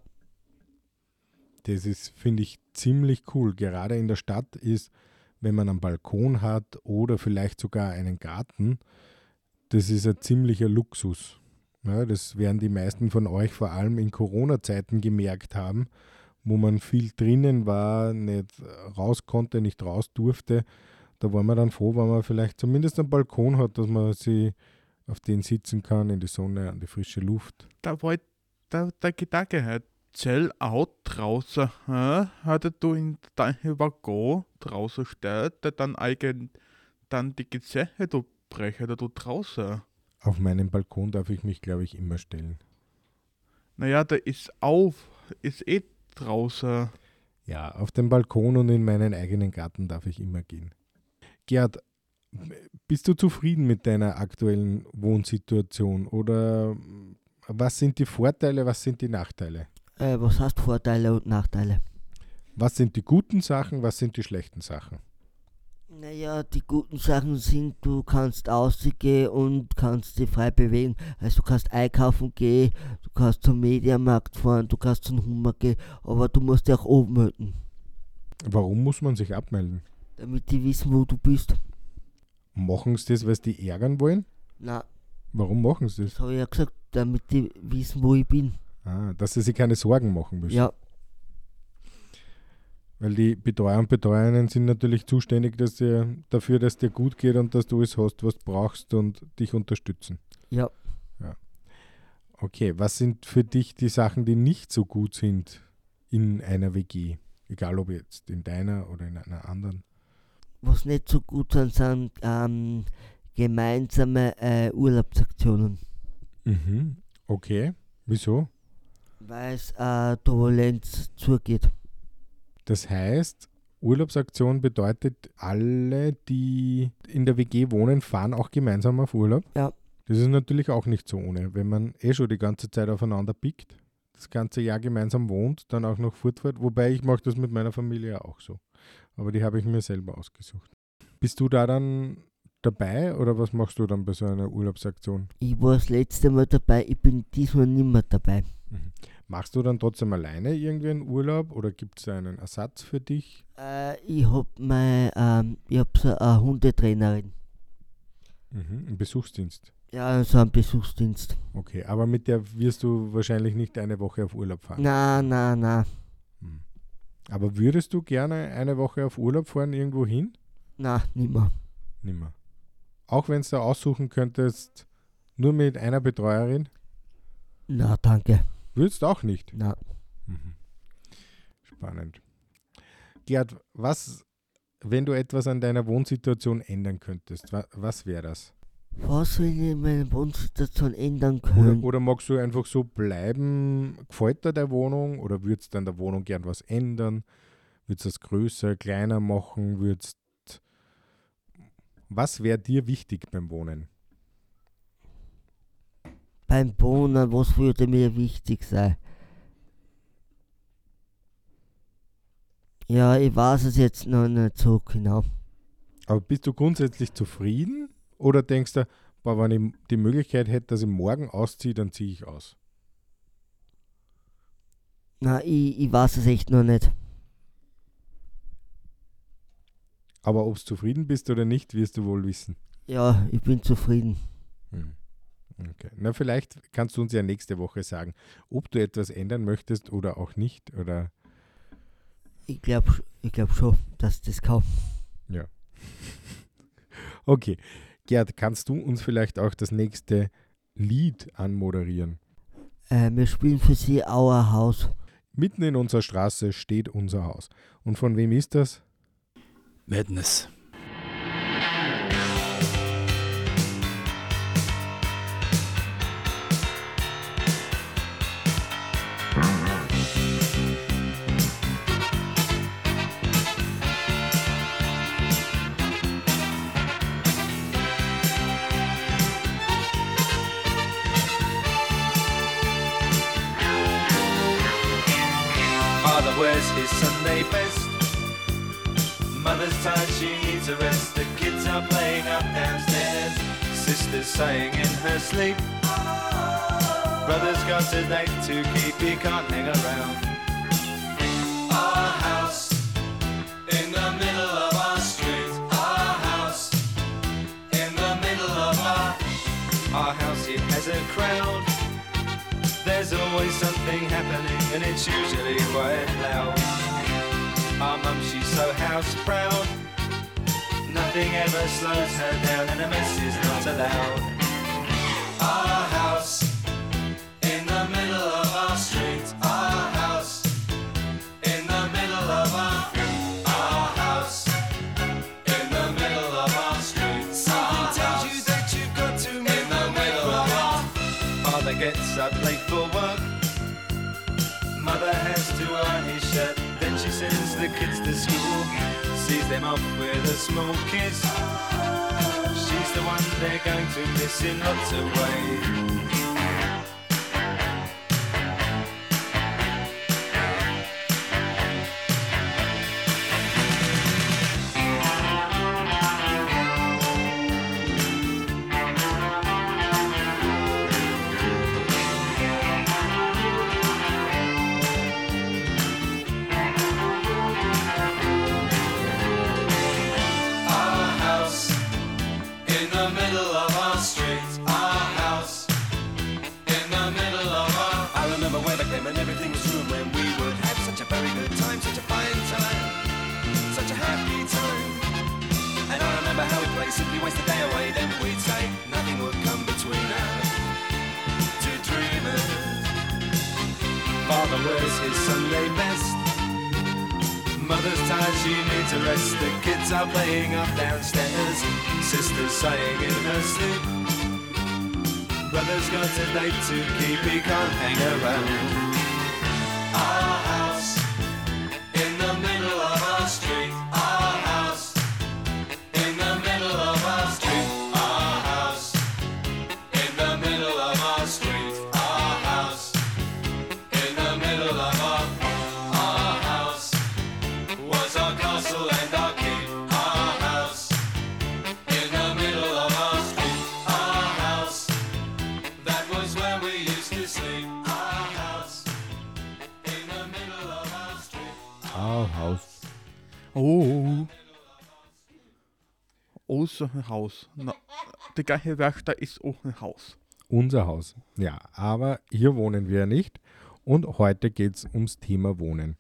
Das ist, finde ich, ziemlich cool. Gerade in der Stadt ist, wenn man einen Balkon hat oder vielleicht sogar einen Garten, das ist ein ziemlicher Luxus. Ja, das werden die meisten von euch vor allem in Corona-Zeiten gemerkt haben, wo man viel drinnen war, nicht raus konnte, nicht raus durfte. Da war man dann froh, wenn man vielleicht zumindest einen Balkon hat, dass man sie auf den sitzen kann, in die Sonne, an die frische Luft. Da war der, der Gedanke halt, Zell auch draußen, hä? Hatte du in deinem Waggon draußen steht, der dann eigen dann die Gezeche du brechen, da du draußen. Auf meinem Balkon darf ich mich, glaube ich, immer stellen. Naja, der ist auf, ist eh draußen. Ja, auf dem Balkon und in meinen eigenen Garten darf ich immer gehen. Gerd, bist du zufrieden mit deiner aktuellen Wohnsituation oder was sind die Vorteile, was sind die Nachteile? Äh, was heißt Vorteile und Nachteile? Was sind die guten Sachen, was sind die schlechten Sachen? Naja, die guten Sachen sind, du kannst ausgehen und kannst dich frei bewegen. Also du kannst einkaufen gehen, du kannst zum Mediamarkt fahren, du kannst zum Hummer gehen, aber du musst dich auch ummelden, Warum muss man sich abmelden? damit die wissen, wo du bist. Machen sie das, weil sie die ärgern wollen? Na, Warum machen sie das? das habe ich ja gesagt, damit die wissen, wo ich bin. Ah, dass sie sich keine Sorgen machen müssen. Ja, Weil die Betreuer und Betreuerinnen sind natürlich zuständig dass dir, dafür, dass dir gut geht und dass du alles hast, was du brauchst und dich unterstützen. ja. Okay, was sind für dich die Sachen, die nicht so gut sind in einer WG? Egal ob jetzt in deiner oder in einer anderen. Was nicht so gut sind, sind ähm, gemeinsame äh, Urlaubsaktionen. Mhm. Okay, wieso? Weil es äh, Turbulenz zugeht. Das heißt, Urlaubsaktion bedeutet, alle, die in der WG wohnen, fahren auch gemeinsam auf Urlaub. Ja. Das ist natürlich auch nicht so ohne. Wenn man eh schon die ganze Zeit aufeinander pickt, das ganze Jahr gemeinsam wohnt, dann auch noch fortfährt. Wobei ich mache das mit meiner Familie auch so. Aber die habe ich mir selber ausgesucht. Bist du da dann dabei oder was machst du dann bei so einer Urlaubsaktion? Ich war das letzte Mal dabei, ich bin diesmal nicht mehr dabei. Machst du dann trotzdem alleine irgendwie einen Urlaub oder gibt es einen Ersatz für dich? Äh, ich hab mein, ähm, ich hab so eine Hundetrainerin. Mhm. Einen Besuchsdienst. Ja, so einen Besuchsdienst. Okay, aber mit der wirst du wahrscheinlich nicht eine Woche auf Urlaub fahren. Na, na, na, Hm. Aber würdest du gerne eine Woche auf Urlaub fahren irgendwo hin? na, nimmer. Nimmer. Auch wenn du aussuchen könntest, nur mit einer Betreuerin? Na, danke. Würdest auch nicht? Na, Mhm. Spannend. Gerd, was, wenn du etwas an deiner Wohnsituation ändern könntest, wa was wäre das? Was will ich in meiner Wohnsituation ändern Oder, können? oder magst du einfach so bleiben? Gefällt dir der Wohnung? Oder würdest du an der Wohnung gern was ändern? Würdest du es größer, kleiner machen? Würdest was wäre dir wichtig beim Wohnen? Beim Wohnen, was würde mir wichtig sein? Ja, ich weiß es jetzt noch nicht so genau. Aber bist du grundsätzlich zufrieden? Oder denkst du, boah, wenn ich die Möglichkeit hätte, dass ich morgen ausziehe, dann ziehe ich aus? Na, ich, ich weiß es echt noch nicht. Aber ob du zufrieden bist oder nicht, wirst du wohl wissen. Ja, ich bin zufrieden. Hm. Okay. Na, vielleicht kannst du uns ja nächste Woche sagen, ob du etwas ändern möchtest oder auch nicht. Oder Ich glaube ich glaub schon, dass das kann. ja. okay. Gerd, kannst du uns vielleicht auch das nächste Lied anmoderieren? Äh, wir spielen für sie Our Haus. Mitten in unserer Straße steht unser Haus. Und von wem ist das? Madness. House proud. Nothing ever slows her down, and a mess is not allowed. Our house in the middle of our street. Our house in the middle of our our house in the middle of our street. Something tells you that you've got to in the middle of our Father gets up late for work. Mother has to iron his shirt. The kids to school. Sees them off with a small kiss. She's the one they're going to miss in lots of ways. Got a date to keep, he can't hang around. Unser Haus. Na, die gleiche Werkstatt ist auch ein Haus. Unser Haus. Ja, aber hier wohnen wir nicht. Und heute geht es ums Thema Wohnen.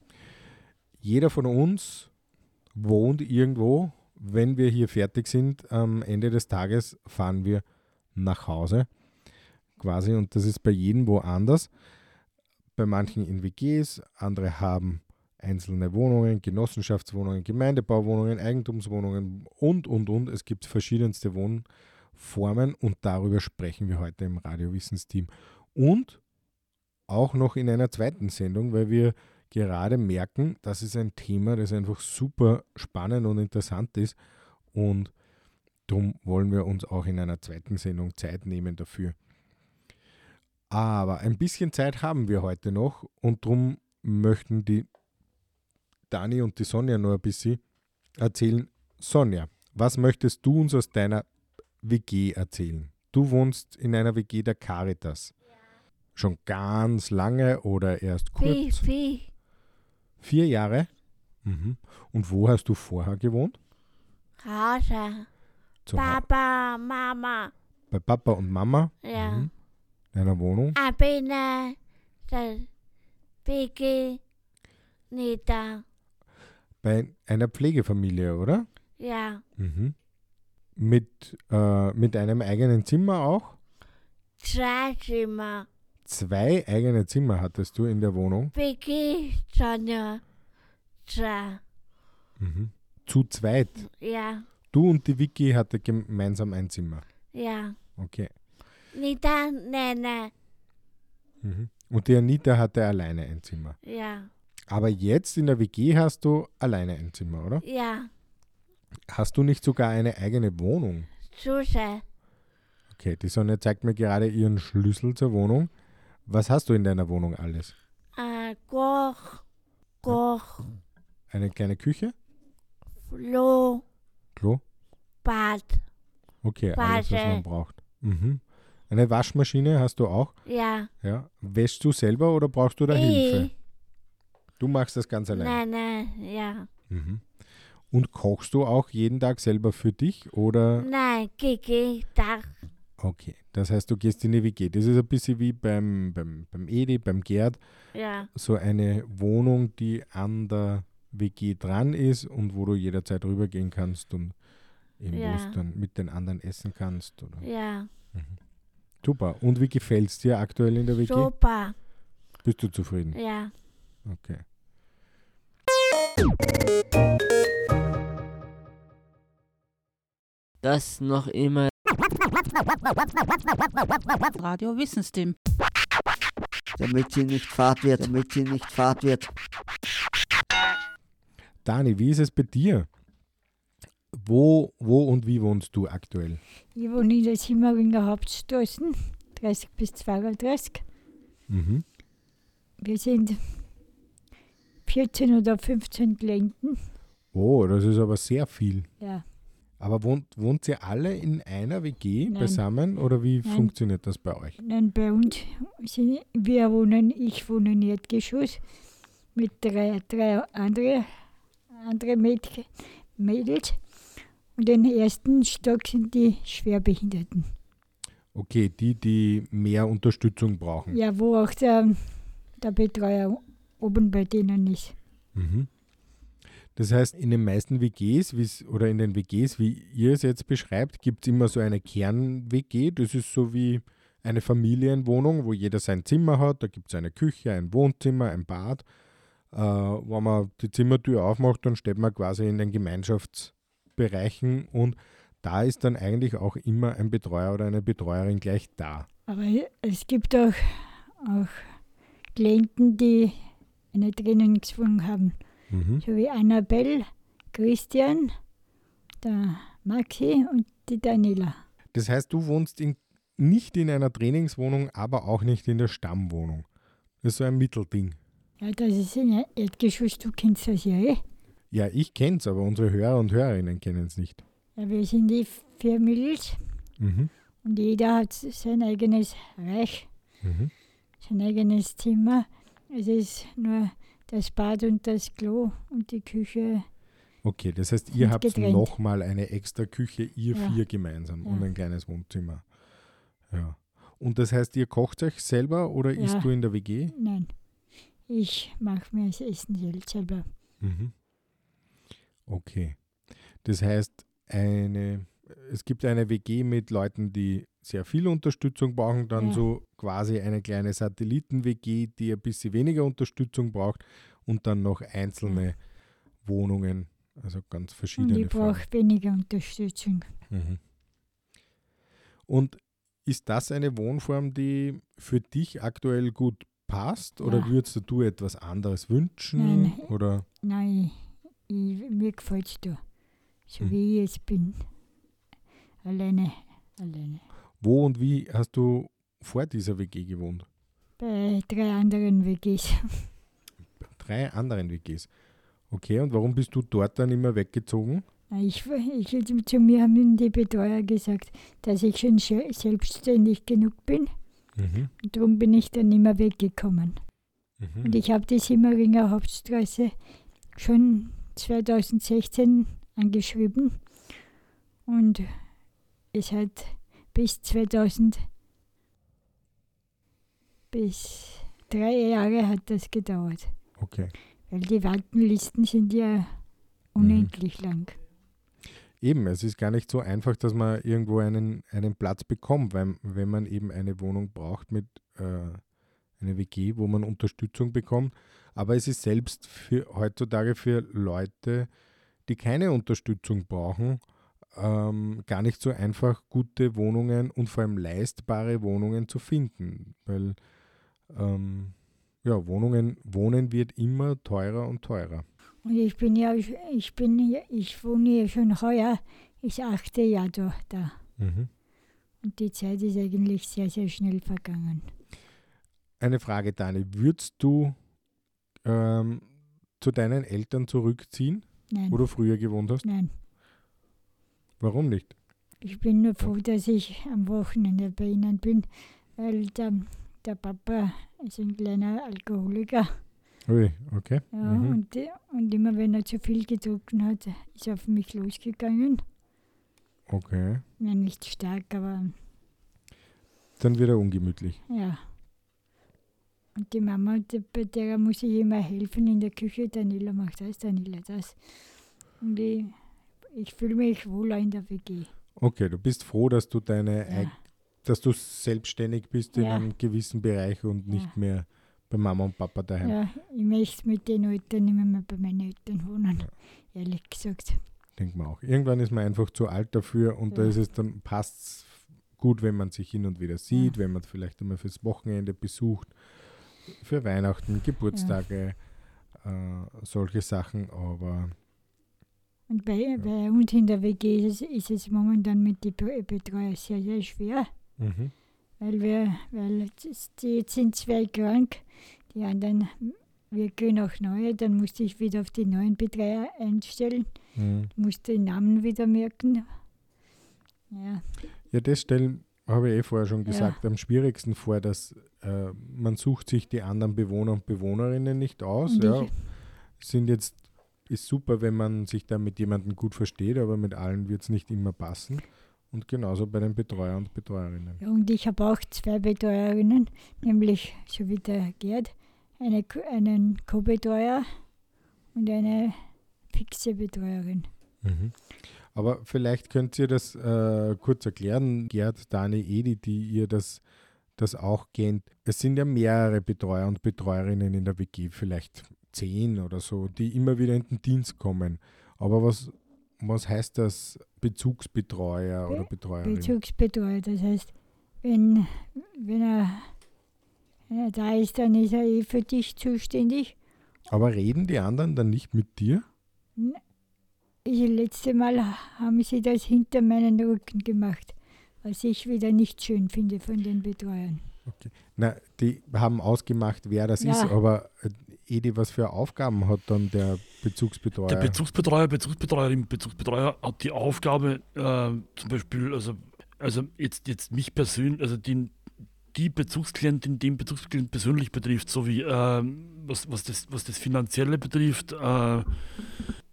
Jeder von uns wohnt irgendwo. Wenn wir hier fertig sind, am Ende des Tages fahren wir nach Hause. Quasi. Und das ist bei jedem woanders. Bei manchen in WGs, andere haben einzelne Wohnungen, Genossenschaftswohnungen, Gemeindebauwohnungen, Eigentumswohnungen und, und, und. Es gibt verschiedenste Wohnformen und darüber sprechen wir heute im Radiowissensteam. Und auch noch in einer zweiten Sendung, weil wir gerade merken, das ist ein Thema, das einfach super spannend und interessant ist. Und darum wollen wir uns auch in einer zweiten Sendung Zeit nehmen dafür. Aber ein bisschen Zeit haben wir heute noch und darum möchten die Dani und die Sonja noch ein bisschen erzählen. Sonja, was möchtest du uns aus deiner WG erzählen? Du wohnst in einer WG der Caritas. Schon ganz lange oder erst kurz? wie? Vier Jahre? Mhm. Und wo hast du vorher gewohnt? Hause. Zu Papa, Mama. Bei Papa und Mama? Ja. Mhm. In einer Wohnung? Abine. Das Biggie. Nita. Bei einer Pflegefamilie, oder? Ja. Mhm. Mit, äh, mit einem eigenen Zimmer auch? Zwei Zimmer. Zwei eigene Zimmer hattest du in der Wohnung? Sonja. Zwei. Mhm. Zu zweit. Ja. Du und die Vicky hatte gemeinsam ein Zimmer. Ja. Okay. Nita, Nene. Mhm. Und die Anita hatte alleine ein Zimmer. Ja. Aber jetzt in der WG hast du alleine ein Zimmer, oder? Ja. Hast du nicht sogar eine eigene Wohnung? Suse. Okay, die Sonja zeigt mir gerade ihren Schlüssel zur Wohnung. Was hast du in deiner Wohnung alles? Äh, Koch. Koch. Eine kleine Küche? Flo. Klo? Bad. Okay, alles, was man braucht. Mhm. Eine Waschmaschine hast du auch? Ja. Ja. Wäschst du selber oder brauchst du da Hilfe? Du machst das ganz allein. Nein, nein, ja. Mhm. Und kochst du auch jeden Tag selber für dich oder? Nein, Kiki, Dach. Okay, das heißt, du gehst in die WG. Das ist ein bisschen wie beim, beim, beim Edi, beim Gerd, Ja. so eine Wohnung, die an der WG dran ist und wo du jederzeit rübergehen kannst und eben wo Ja. dann mit den anderen essen kannst. Oder? Ja. Super. Und wie gefällt es dir aktuell in der WG? Super. Bist du zufrieden? Ja. Okay. Das noch immer Radio Wissensteam. damit sie nicht fad wird, damit sie nicht fad wird. Dani, wie ist es bei dir? Wo, wo und wie wohnst du aktuell? Ich wohne in der Simmeringer Hauptstraße, 30 bis 32. Mhm. Wir sind 14 oder 15 Klienten. Oh, das ist aber sehr viel. Ja. Aber wohnt, wohnt ihr alle in einer WG Nein. beisammen oder wie Nein. funktioniert das bei euch? Nein, bei uns sind, wir wohnen, ich wohne im Erdgeschoss mit drei, drei andere, andere Mädchen, Mädels. Und im ersten Stock sind die Schwerbehinderten. Okay, die, die mehr Unterstützung brauchen. Ja, wo auch der, der Betreuer oben bei denen ist. Mhm. Das heißt, in den meisten WGs wie's, oder in den WGs, wie ihr es jetzt beschreibt, gibt es immer so eine Kern-WG. Das ist so wie eine Familienwohnung, wo jeder sein Zimmer hat. Da gibt es eine Küche, ein Wohnzimmer, ein Bad. Äh, wenn man die Zimmertür aufmacht, dann steht man quasi in den Gemeinschaftsbereichen und da ist dann eigentlich auch immer ein Betreuer oder eine Betreuerin gleich da. Aber es gibt auch, auch Klienten, die eine Trainingswohnung haben. Mhm. So wie Annabelle, Christian, der Maxi und die Daniela. Das heißt, du wohnst in, nicht in einer Trainingswohnung, aber auch nicht in der Stammwohnung. Das ist so ein Mittelding. Ja, das ist ein Erdgeschoss, du kennst das ja eh. Ja, ich kenne es, aber unsere Hörer und Hörerinnen kennen es nicht. Ja, wir sind die vier Mädels Mhm. und jeder hat sein eigenes Reich, Mhm. sein eigenes Zimmer. Es ist nur das Bad und das Klo und die Küche. Okay, das heißt, ihr habt nochmal eine extra Küche, ihr Ja. vier gemeinsam und Ja. ein kleines Wohnzimmer. Ja. Und das heißt, ihr kocht euch selber oder Ja. isst du in der WG? Nein, ich mache mir das Essen selber. Mhm. Okay. Das heißt, eine, es gibt eine WG mit Leuten, die sehr viel Unterstützung brauchen, dann Ja. so quasi eine kleine Satelliten-WG, die ein bisschen weniger Unterstützung braucht und dann noch einzelne Wohnungen, also ganz Und verschiedene. ich Formen. brauche weniger Unterstützung. Mhm. Und ist das eine Wohnform, die für dich aktuell gut passt oder Ja. würdest du etwas anderes wünschen? Nein. Oder Nein, ich, mir gefällt es da. So Hm. wie ich jetzt bin. Alleine, alleine. Wo und wie hast du vor dieser WG gewohnt? Bei drei anderen WGs. Drei anderen WGs. Okay, und warum bist du dort dann immer weggezogen? Ich, ich, zu mir haben die Betreuer gesagt, dass ich schon selbstständig genug bin. Mhm. Und darum bin ich dann immer weggekommen. Mhm. Und ich habe die Simmeringer Hauptstraße schon 2016 angeschrieben. Und es hat bis 2000, bis drei Jahre hat das gedauert. Okay. Weil die Wartenlisten sind ja unendlich lang. Eben, es ist gar nicht so einfach, dass man irgendwo einen, einen Platz bekommt, weil, wenn man eben eine Wohnung braucht mit äh, einer WG, wo man Unterstützung bekommt. Aber es ist selbst für heutzutage für Leute, die keine Unterstützung brauchen, ähm, gar nicht so einfach, gute Wohnungen und vor allem leistbare Wohnungen zu finden. Weil ähm, ja, Wohnungen, Wohnen wird immer teurer und teurer. Und ich bin ja, ich bin, ja- ich wohne ja schon heuer, das achte Jahr da, da. Mhm. Und die Zeit ist eigentlich sehr, sehr schnell vergangen. Eine Frage, Dani. Würdest du ähm, zu deinen Eltern zurückziehen, Nein, wo du früher gewohnt hast? nein. Warum nicht? Ich bin nur froh, dass ich am Wochenende bei ihnen bin, weil der, der Papa ist ein kleiner Alkoholiker. Ui, okay. Ja, Mhm. und, und immer wenn er zu viel getrunken hat, ist er auf mich losgegangen. Okay. Ja, nicht stark, aber Dann wird er ungemütlich. ja. Und die Mama, die, bei der muss ich immer helfen in der Küche. Daniela macht das, Daniela das. Und ich, ich fühle mich wohler in der WG. Okay, du bist froh, dass du deine Ja. eig- dass du selbstständig bist in Ja. einem gewissen Bereich und nicht mehr bei Mama und Papa daheim. Ja, ich möchte mit den Eltern nicht mehr bei meinen Eltern wohnen, ehrlich gesagt. Denkt man auch. Irgendwann ist man einfach zu alt dafür und da Ja. ist es dann passt gut, wenn man sich hin und wieder sieht, wenn man vielleicht einmal fürs Wochenende besucht, für Weihnachten, Geburtstage, äh, solche Sachen, aber Und bei, bei uns in der WG ist es, ist es momentan mit den Be- Betreuern sehr, sehr schwer, mhm. weil wir, weil jetzt sind zwei krank, die anderen, wir gehen auch neue, dann musste ich wieder auf die neuen Betreuer einstellen, Mhm. musste den Namen wieder merken. Ja, Ja, das stellen, habe ich eh vorher schon Ja. gesagt, am schwierigsten vor, dass äh, man sucht sich die anderen Bewohner und Bewohnerinnen nicht aus. Und Ja. Sind jetzt, ist super, wenn man sich da mit jemandem gut versteht, aber mit allen wird es nicht immer passen. Und genauso bei den Betreuer und Betreuerinnen. und ich habe auch zwei Betreuerinnen, nämlich so wie der Gerd, eine, einen Co-Betreuer und eine fixe Betreuerin. Mhm. Aber vielleicht könnt ihr das äh, kurz erklären, Gerd, Dani, Edi, die ihr das, das auch kennt. Es sind ja mehrere Betreuer und Betreuerinnen in der WG, vielleicht zehn oder so, die immer wieder in den Dienst kommen. Aber was, was heißt das Bezugsbetreuer oder Betreuerin? Bezugsbetreuer. Das heißt, wenn, wenn, er, wenn er da ist, dann ist er eh für dich zuständig. Aber reden die anderen dann nicht mit dir? Das letzte Mal haben sie das hinter meinen Rücken gemacht, was ich wieder nicht schön finde von den Betreuern. Na, die haben ausgemacht, wer das Ja. ist, aber äh, Edi, was für Aufgaben hat dann der Bezugsbetreuer? Der Bezugsbetreuer, Bezugsbetreuerin, Bezugsbetreuer hat die Aufgabe, äh, zum Beispiel, also, also jetzt, jetzt mich persönlich, also den, die Bezugsklientin, den Bezugsklient persönlich betrifft, sowie ähm, was, was, das, was das Finanzielle betrifft, äh,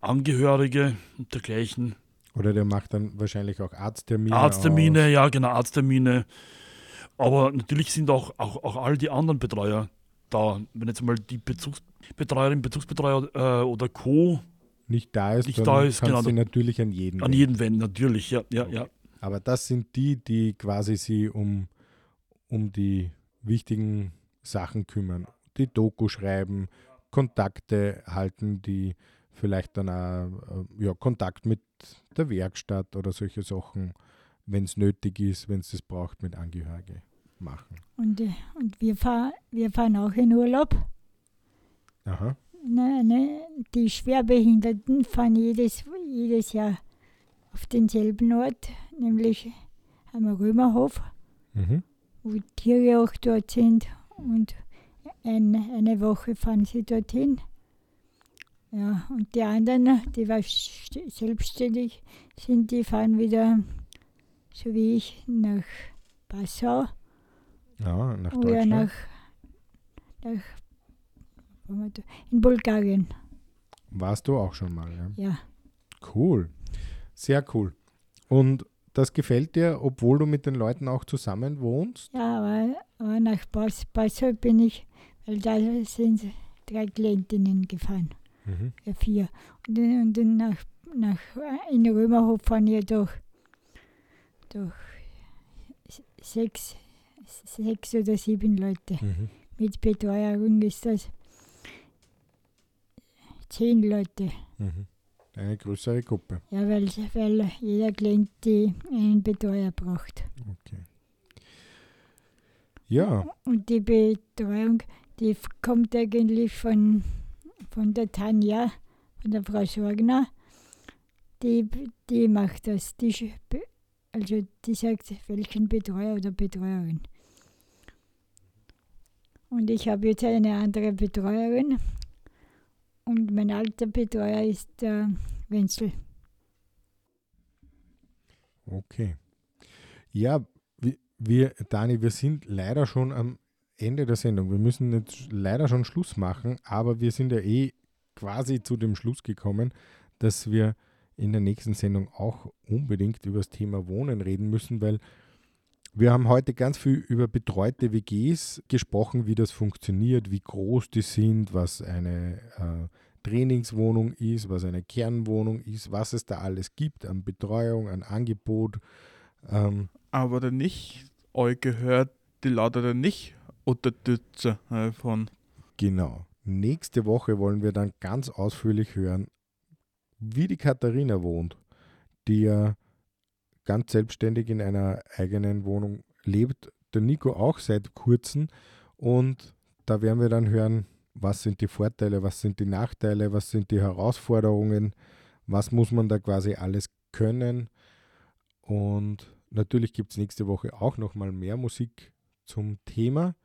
Angehörige und dergleichen. Oder der macht dann wahrscheinlich auch Arzttermine. Arzttermine, ja genau, Arzttermine. Aber natürlich sind auch, auch, auch all die anderen Betreuer da. Wenn jetzt mal die Bezugsbetreuerin, Bezugsbetreuer äh, oder Co. nicht da ist, nicht dann da ist, kannst genau, du natürlich an jeden an jeden wenden, natürlich, ja, ja, ja. Aber das sind die, die quasi sie um, um die wichtigen Sachen kümmern. Die Doku schreiben, Kontakte halten, die vielleicht dann auch äh, ja, Kontakt mit der Werkstatt oder solche Sachen, wenn es nötig ist, wenn es das braucht, mit Angehörigen machen. Und, äh, und wir, fahr, wir fahren auch in Urlaub. Aha. Ne, ne, die Schwerbehinderten fahren jedes, jedes Jahr auf denselben Ort, nämlich am Römerhof, Mhm. wo die Tiere auch dort sind. Und ein, eine Woche fahren sie dorthin. Ja, und die anderen, die st- selbstständig sind, die fahren wieder, so wie ich, nach Passau Ja, nach oder Deutschland. nach, nach wo haben wir da? In Bulgarien. Warst du auch schon mal, ja? Ja. Cool. Sehr cool. Und das gefällt dir, obwohl du mit den Leuten auch zusammen wohnst? Ja, aber, aber nach Bas Passau bin ich, weil da sind drei Klientinnen gefahren, Mhm. ja, vier. Und, dann- und dann nach, nach in Römerhof fahren ja doch, doch s- sechs, sechs oder sieben Leute. Mhm. Mit Betreuerung ist das zehn Leute. Mhm. Eine größere Gruppe. Ja, weil, weil jeder Klient die einen Betreuer braucht. Okay. Ja, Und die Betreuung, die kommt eigentlich von, von der Tanja, von der Frau Sorgner. Die, die macht das. Die, also die sagt, welchen Betreuer oder Betreuerin. Und ich habe jetzt eine andere Betreuerin. Und mein alter Betreuer ist der Wenzel. okay. Ja, wir, Dani, wir sind leider schon am Ende der Sendung. Wir müssen jetzt leider schon Schluss machen, aber wir sind ja eh quasi zu dem Schluss gekommen, dass wir in der nächsten Sendung auch unbedingt über das Thema Wohnen reden müssen, weil wir haben heute ganz viel über betreute WGs gesprochen, wie das funktioniert, wie groß die sind, was eine äh, Trainingswohnung ist, was eine Kernwohnung ist, was es da alles gibt an Betreuung, an Angebot. Ähm, Aber dann nicht, euch gehört, die lautet dann nicht Unterstützer äh, von. Genau. Nächste Woche wollen wir dann ganz ausführlich hören, wie die Katharina wohnt, die ja ganz selbstständig in einer eigenen Wohnung lebt. Der Nico auch seit kurzem. Und da werden wir dann hören, was sind die Vorteile, was sind die Nachteile, was sind die Herausforderungen, was muss man da quasi alles können. Und natürlich gibt es nächste Woche auch nochmal mehr Musik zum Thema.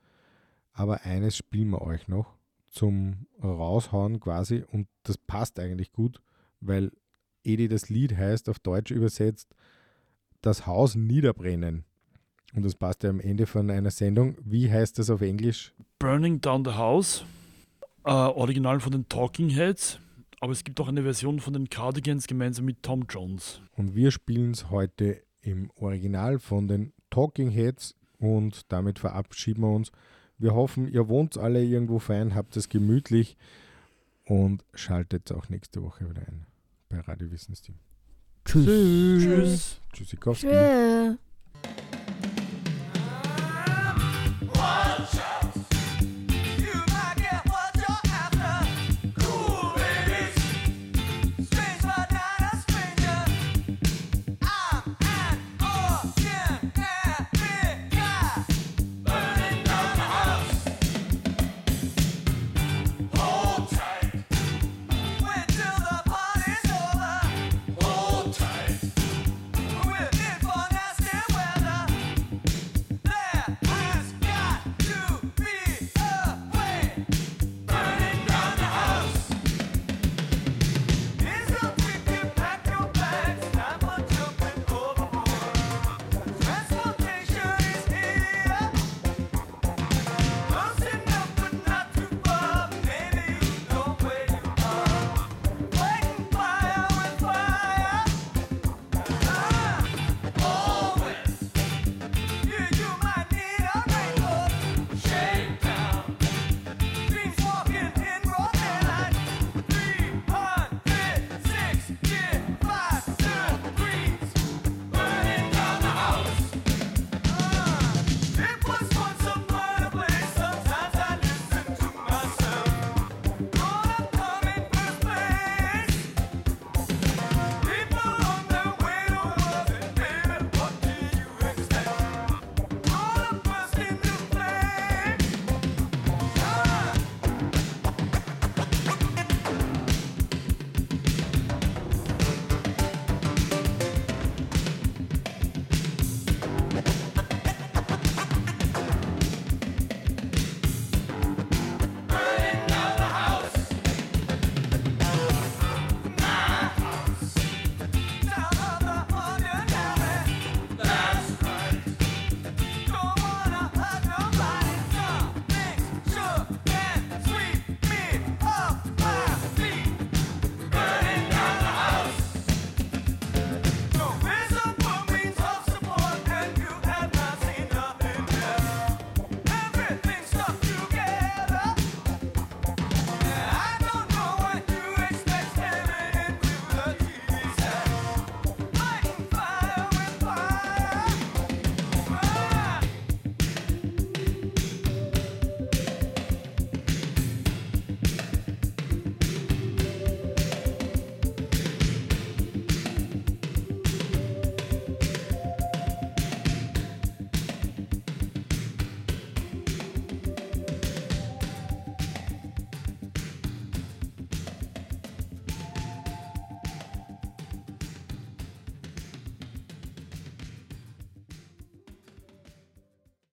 Aber eines spielen wir euch noch zum Raushauen quasi und das passt eigentlich gut, weil Edi das Lied heißt auf Deutsch übersetzt das Haus niederbrennen. Und das passt ja am Ende von einer Sendung. Wie heißt das auf Englisch? Burning Down the House, äh, original von den Talking Heads, aber es gibt auch eine Version von den Cardigans gemeinsam mit Tom Jones. Und wir spielen es heute im Original von den Talking Heads und damit verabschieden wir uns. Wir hoffen, ihr wohnt alle irgendwo fein, habt es gemütlich und schaltet auch nächste Woche wieder ein bei Radio Wissensteam. Tschüss. Tschüss. Tschüssikowski. Tschö.